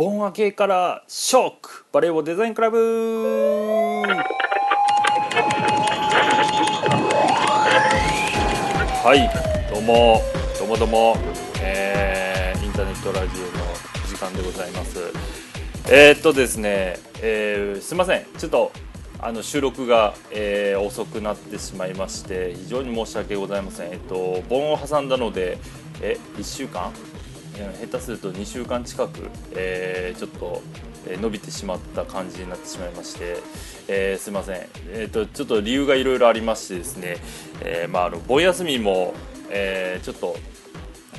盆明けからショックバレーボーデザインクラブ。はいどうもどうもどうも、えーインターネットラジオの時間でございます。えーっとですね、えーすいません。ちょっとあの収録が、えー遅くなってしまいまして非常に申し訳ございません。えっと盆を挟んだのでえ1週間下手すると2週間近く、えーちょっと、伸びてしまった感じになってしまいまして、えーすいません、えー、とちょっと理由がいろいろありましてですね、えーまあ、あの盆休みも、えーちょっと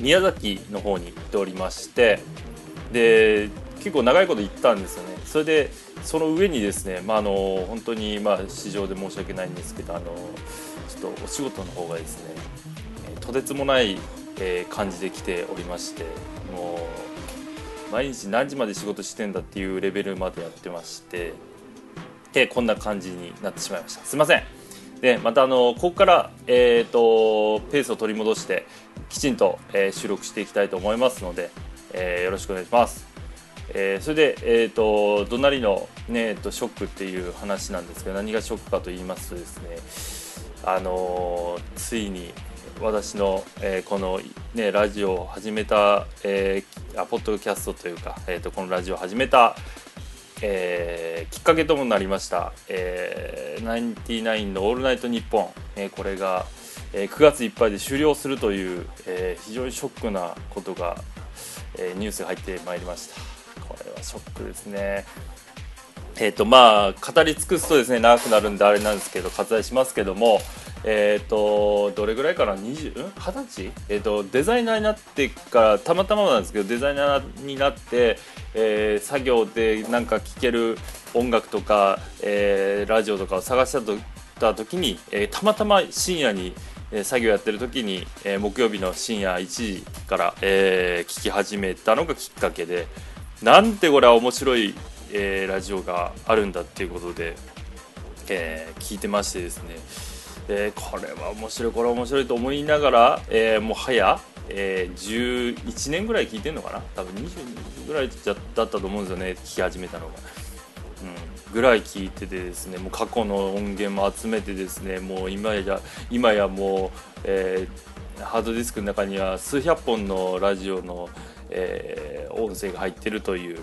宮崎の方に行っておりましてで結構長いこと行ったんですよね。それでその上にですね、まあ、あの本当に、まあ、市場で申し訳ないんですけどあのちょっとお仕事の方がですねとてつもない、えー感じで来ておりましてもう毎日何時まで仕事してんだっていうレベルまでやってましてでこんな感じになってしまいました。すいません。でまたあのここから、えー、とペースを取り戻してきちんと、えー収録していきたいと思いますので、えーよろしくお願いします。えーそれで、えー、と隣の、ねえー、とショックっていう話なんですけど何がショックかと言いますとですねあのーついに私の、えーこの、ね、ラジオを始めた、えーあポッドキャストというか、えー、とこのラジオを始めた、えーきっかけともなりました「えー、ナインティナインのオールナイトニッポン」えーこれが、えー9月いっぱいで終了するという、えー非常にショックなことが、えーニュースが入ってまいりました。これはショックですね。えーとまあ、語り尽くすとですね長くなるんであれなんですけど割愛しますけども、えー、とどれぐらいかな？20ん？20歳、えー、とデザイナーになってからたまたまなんですけどデザイナーになって、えー作業でなんか聴ける音楽とか、えーラジオとかを探したた時に、えーたまたま深夜に、えー作業やってる時に、えー木曜日の深夜1時から、えー聞き始めたのがきっかけでなんてこれは面白い、えーラジオがあるんだっていうことで、えー聞いてましてですね、えーこれは面白いこれは面白いと思いながら、えーもう早、えー11年ぐらい聞いてんのかな？多分20ぐらいだったと思うんですよね聞き始めたのが。うん、ぐらい聞いててですねもう過去の音源も集めてですねもう今や今やもう、えーハードディスクの中には数百本のラジオの、えー音声が入ってるという、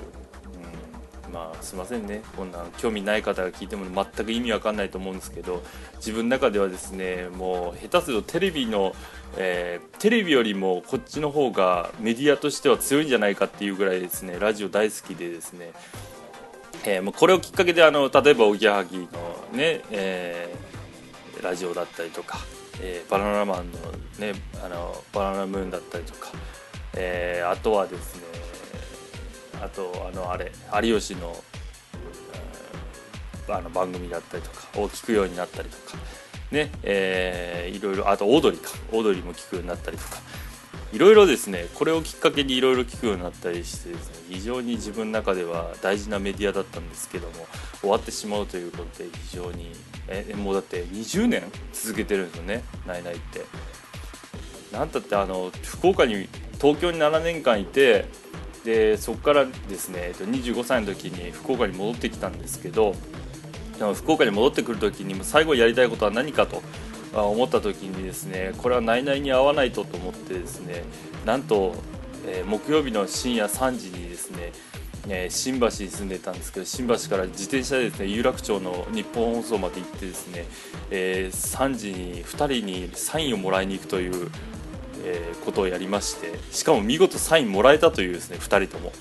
まあすいませんね。こんな興味ない方が聞いても全く意味わかんないと思うんですけど自分の中ではですねもう下手するとテレビの、えーテレビよりもこっちの方がメディアとしては強いんじゃないかっていうぐらいですねラジオ大好きでですね。えーもうこれをきっかけであの例えばおぎやはぎのね、えーラジオだったりとか、えバナナマンのねあのバナナムーンだったりとか、えあとはですねあとあのあれ有吉の,、えーあの番組だったりとかを聞くようになったりとかねえーいろいろあとオードリーかオードリーも聞くようになったりとかいろいろですねこれをきっかけにいろいろ聞くようになったりしてですね非常に自分の中では大事なメディアだったんですけども終わってしまうということで非常にえもうだって20年続けてるんですよね「ナイナイ」って。なんたってあの福岡に東京に7年間いてでそこからですね25歳の時に福岡に戻ってきたんですけど福岡に戻ってくる時に最後やりたいことは何かと思った時にですねこれは内々に合わないとと思ってですねなんと、え木曜日の深夜3時にですね、え新橋に住んでたんですけど新橋から自転車でですね有楽町の日本放送まで行ってですね、え3時に2人にサインをもらいに行くという、えーことをやりましてしかも見事サインもらえたというですね2人とも。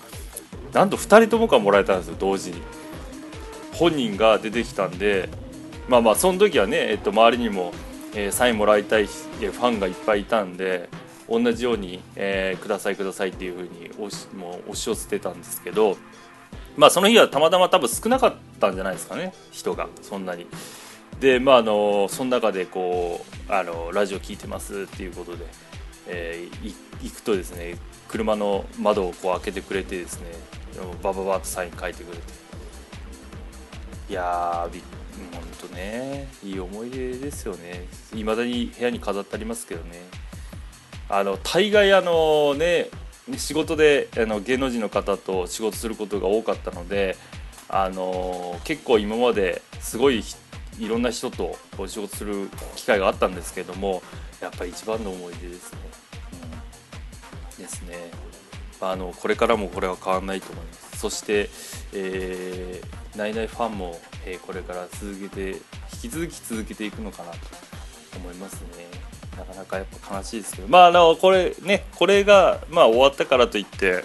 なんと2人ともかもらえたんですよ同時に。本人が出てきたんでまあまあその時はね、えっと、周りにも、えーサインもらいたいファンがいっぱいいたんで同じように、えーくださいくださいっていうふうに押しもう押し寄せてたんですけどまあその日はたまたま多分少なかったんじゃないですかね人がそんなに。でまああのその中でこうあのラジオ聞いてますっていうことで、えー行くとですね車の窓をこう開けてくれてですねバババッとサイン書いてくれて。いやーび本当ねいい思い出ですよね。いまだに部屋に飾ってありますけどね。あの大概あのね仕事であの芸能人の方と仕事することが多かったのであの結構今まですごいいろんな人と仕事する機会があったんですけどもやっぱり一番の思い出ですね。うん、ですね。まあのこれからもこれは変わらないと思います。そして、えー、ナイナイファンも、えー、これから続けて引き続き続けていくのかなと思いますね。なかなかやっぱ悲しいですけどまああのこれねこれがまあ終わったからといって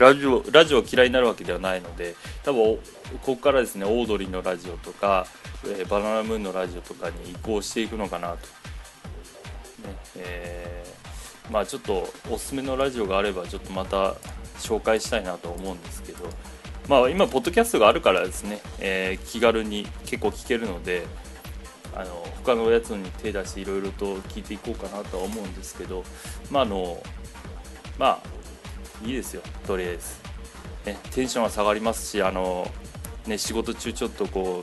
ラジオラジオ嫌いになるわけではないので多分ここからですねオードリーのラジオとか、えー、バナナムーンのラジオとかに移行していくのかなと、ねえー、まあちょっとおすすめのラジオがあればちょっとまた紹介したいなと思うんですけど。まあ今ポッドキャストがあるからですね、えー、気軽に結構聞けるのであの他のやつに手出していろいろと聞いていこうかなとは思うんですけどまああのまあいいですよとりあえず、ね、テンションは下がりますしあの、ね、仕事中ちょっとこ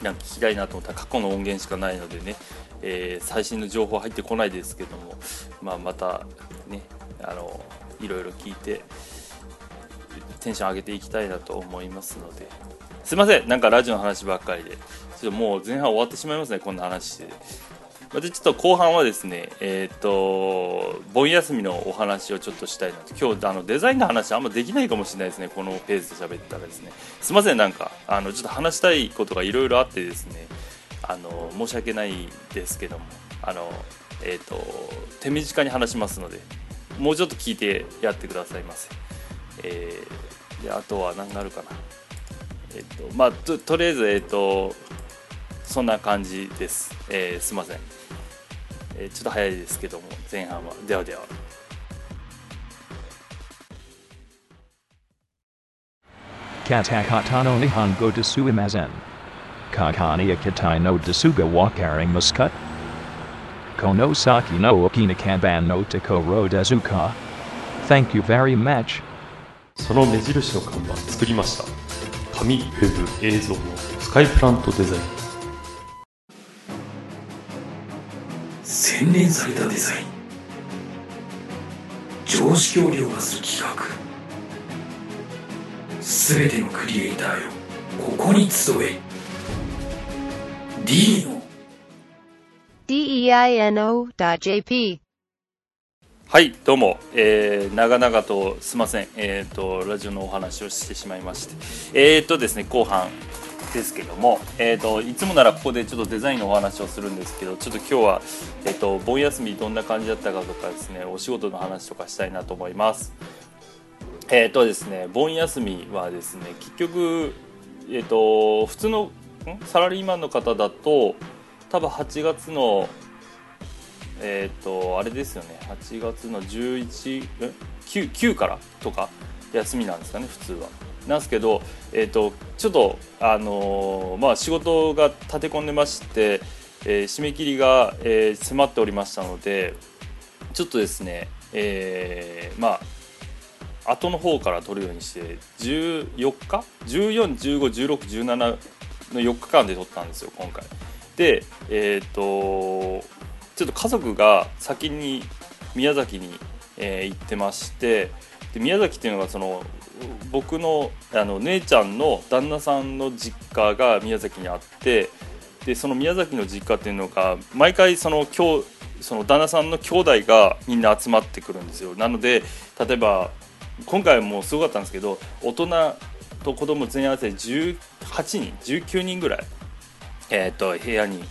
うなんか聞きたいなと思ったら過去の音源しかないのでね、えー、最新の情報入ってこないですけども、まあ、またねあのいろいろ聞いてテンション上げていきたいなと思いますので。すいませんなんかラジオの話ばっかりで。ちょっともう前半終わってしまいますねこんな話して。でちょっと後半はですねえっ、ー、と盆休みのお話をちょっとしたいなと。今日あのデザインの話あんまできないかもしれないですね。このペースで喋ったらですね。すいませんなんかあのちょっと話したいことがいろいろあってですね。あの申し訳ないですけども。あのえっ、ー、と手短に話しますのでもうちょっと聞いてやってくださいませ。えー、であとは何があるかな。えっ、ー、とまあととりあえずえっ、とそんな感じです、えー、すいません、えー、ちょっと早いですけども前半はではでは Katakata no Nihongo desu imazen. Kakani akitai no desuga wakaring muscut. Konosaki no okinakaban no takoro dezuka. Thank you very much. その目印の看板作りました紙ウェブ映像のスカイプラントデザイン洗練されたデザイン。常識を凌駕する企画。すべてのクリエイターよここに集え。D の。Deino.jp はいどうも、えー、長々とすいません、えーと、ラジオのお話をしてしまいまして。えっ、ー、とですね後半ですけども、えーと、いつもならここでちょっとデザインのお話をするんですけどちょっと今日は、えーと、盆休みどんな感じだったかとかですねお仕事の話とかしたいなと思います。えっ、ー、とですね盆休みはですね結局えっ、ー、と普通のサラリーマンの方だと多分8月のえっ、ー、とあれですよね8月の11え？9, 9からとか休みなんですかね普通は。なんですけど、えーと、ちょっと、あのー、まあ、仕事が立て込んでまして、えー、締め切りが、えー、迫っておりましたのでちょっとですね、え、まあ後の方から取るようにして14日？14151617の4日間で取ったんですよ今回。でえっ、とちょっと家族が先に宮崎に、え、行ってましてで宮崎っていうのがその僕のあの姉ちゃんの旦那さんの実家が宮崎にあってでその宮崎の実家っていうのが毎回その今日その旦那さんの兄弟がみんな集まってくるんですよなので例えば今回もすごかったんですけど大人と子供全員合わせて18人19人ぐらい、えーと、部屋に、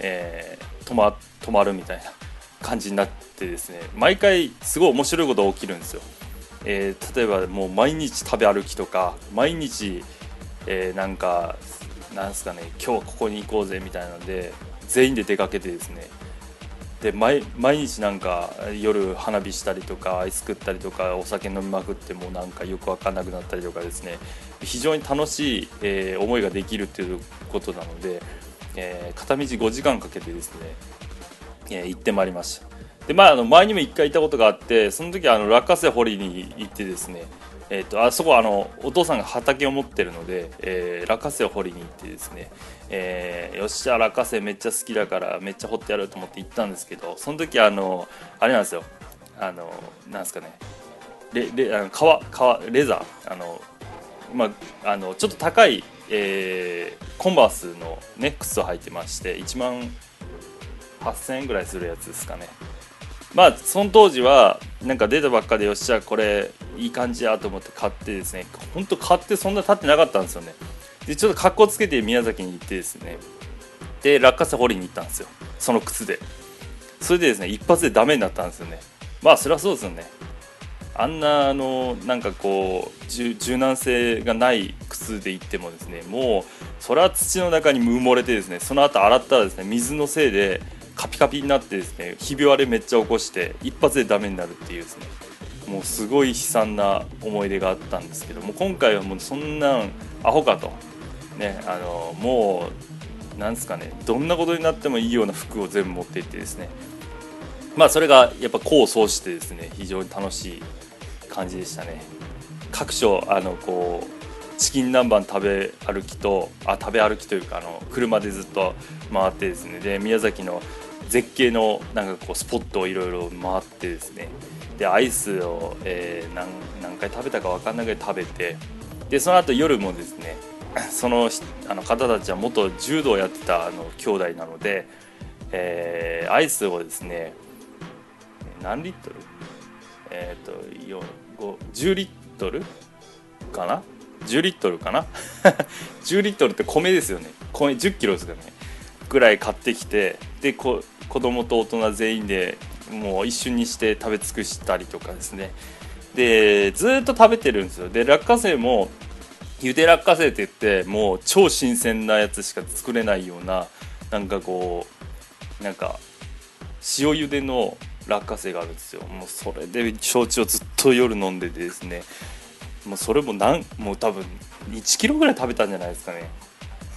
えー、泊ま泊まるみたいな感じになってですね毎回すごい面白いことが起きるんですよ。えー、例えばもう毎日食べ歩きとか毎日、えー、なんかなんすかね今日はここに行こうぜみたいなので全員で出かけてですねで毎日なんか夜花火したりとかアイス食ったりとかお酒飲みまくってもなんかよく分かんなくなったりとかですね非常に楽しい、えー、思いができるっていうことなので、えー、片道5時間かけてですね、えー、行ってまいりました。でまあ、あの前にも1回行ったことがあってその時あの落花生掘りに行ってですね、えーと、あそこあのお父さんが畑を持ってるので、えー、落花生を掘りに行ってですね、えー、よっしゃ落花生めっちゃ好きだからめっちゃ掘ってやると思って行ったんですけどその時あのあれなんですよ。あのなんですかね。レレあの革革レザー。あの、まあ、あのちょっと高い、えーコンバースの、ね、靴を履いてまして1万8000円ぐらいするやつですかね。まあその当時はなんか出たばっかでよっしゃこれいい感じやと思って買ってですね本当買ってそんな経ってなかったんですよね。でちょっと格好つけて宮崎に行ってですね。で落花生掘りに行ったんですよ。その靴で。それでですね一発でダメになったんですよね。まあそりゃそうですよね。あんなあのなんかこう柔軟性がない靴で行ってもですねもうそれは土の中に埋もれてですねその後洗ったらですね水のせいでカピカピになってですねひび割れめっちゃ起こして一発でダメになるっていうですねもうすごい悲惨な思い出があったんですけども今回はもうそんなんアホかと。ねあのもうなんですかねどんなことになってもいいような服を全部持っていってですね。まあそれがやっぱ功を奏してですね非常に楽しい感じでしたね。各所あのこうチキン南蛮食べ歩きとあ食べ歩きというかあの車でずっと回ってですね。で宮崎の絶景のなんかこうスポットをいろいろ回ってですね。でアイスを、えー何何回食べたか分かんないぐらい食べて。でその後夜もですね そのひあの方たちは元柔道をやってたあの兄弟なので、えーアイスをですね何リットル？えっ、と10リットル？かな？10リットルかな？10リットルって米ですよね。米1 0キロですからね。ぐらい買ってきてでこ子供と大人全員でもう一瞬にして食べ尽くしたりとかですね。でずっと食べてるんですよ。で落花生もゆで落花生って言ってもう超新鮮なやつしか作れないようななんかこうなんか塩茹での落花生があるんですよ。もうそれで焼酎をずっと夜飲んでてですね。もうそれもなんもう多分1キロぐらい食べたんじゃないですかね。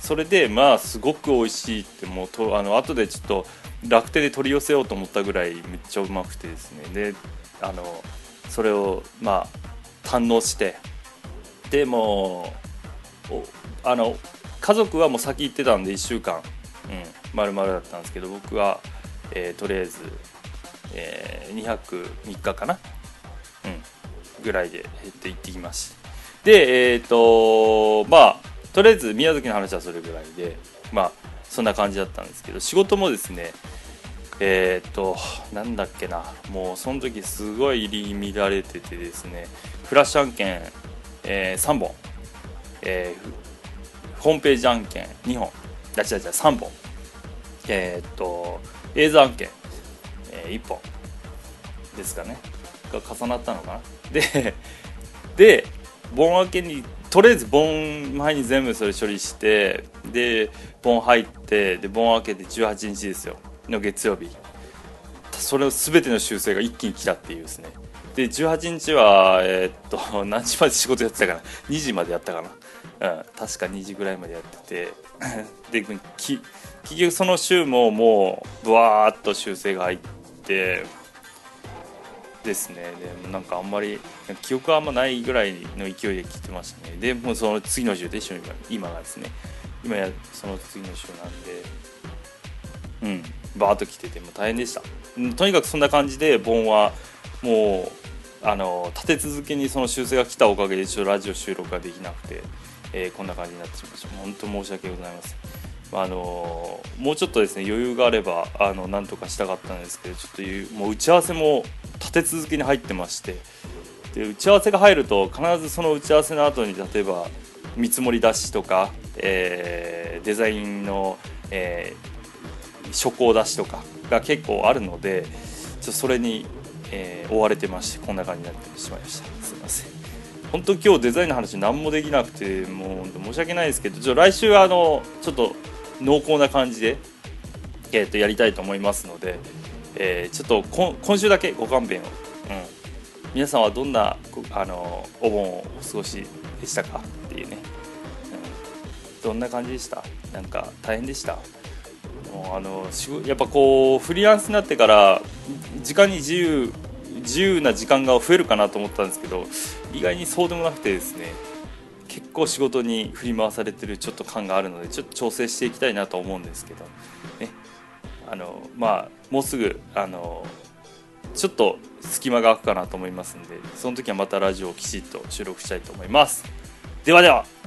それでまあすごく美味しいってもうとあの後でちょっと楽天で取り寄せようと思ったぐらいめっちゃうまくてですね。であのそれをまあ堪能して。でもおあの家族はもう先行ってたんで1週間、うん、丸々だったんですけど僕は、えーとりあえず、え2泊3日かな、うん、ぐらいで、えー、と行ってきました。でえっ、とまあとりあえず宮崎の話はそれぐらいでまあそんな感じだったんですけど仕事もですねえっ、となんだっけなもうその時すごい入り乱れててですねフラッシュ案件、え3本、えーホームページ案件2本あ違う違う3本えっ、と映像案件、え1本ですかねが重なったのかな。でで盆明けにとりあえず盆前に全部それ処理してで盆入ってで盆明けて18日ですよ。の月曜日。それを全ての修正が一気に来たっていうですね。で18日はえーっと 何時まで仕事やってたかな？2時までやったかな、うん、確か2時ぐらいまでやってて。で結局その週ももうブワーっと修正が入ってですね。でもなんかあんまり記憶はあんまないぐらいの勢いで来てましたね。でもうその次の週でしょ今今がですね。今やその次の週なんで。うん。バーッと来てても大変でした。とにかくそんな感じで盆はもうあの立て続けにその修正が来たおかげでちょっとラジオ収録ができなくて、えーこんな感じになってしまいました。本当申し訳ございません。あのもうちょっとですね余裕があればあのなんとかしたかったんですけどちょっともう打ち合わせも立て続けに入ってましてで打ち合わせが入ると必ずその打ち合わせの後に例えば見積もり出しとか、えーデザインの、えー書稿出しとかが結構あるのでちょっとそれに、えー追われてましてこんな感じになってしまいました。すいません。本当今日デザインの話何もできなくてもう申し訳ないですけどちょ来週はあのちょっと濃厚な感じで、えー、とやりたいと思いますので、えーちょっと今週だけご勘弁を、うん、皆さんはどんなあのお盆をお過ごしでしたか？っていうね、うん、どんな感じでした？なんか大変でした？もうあのやっぱこうフリーランスになってから時間に自由自由な時間が増えるかなと思ったんですけど意外にそうでもなくてですね結構仕事に振り回されてるちょっと感があるのでちょっと調整していきたいなと思うんですけどね。あのまあもうすぐあのちょっと隙間が空くかなと思いますんでその時はまたラジオをきちっと収録したいと思います。ではでは。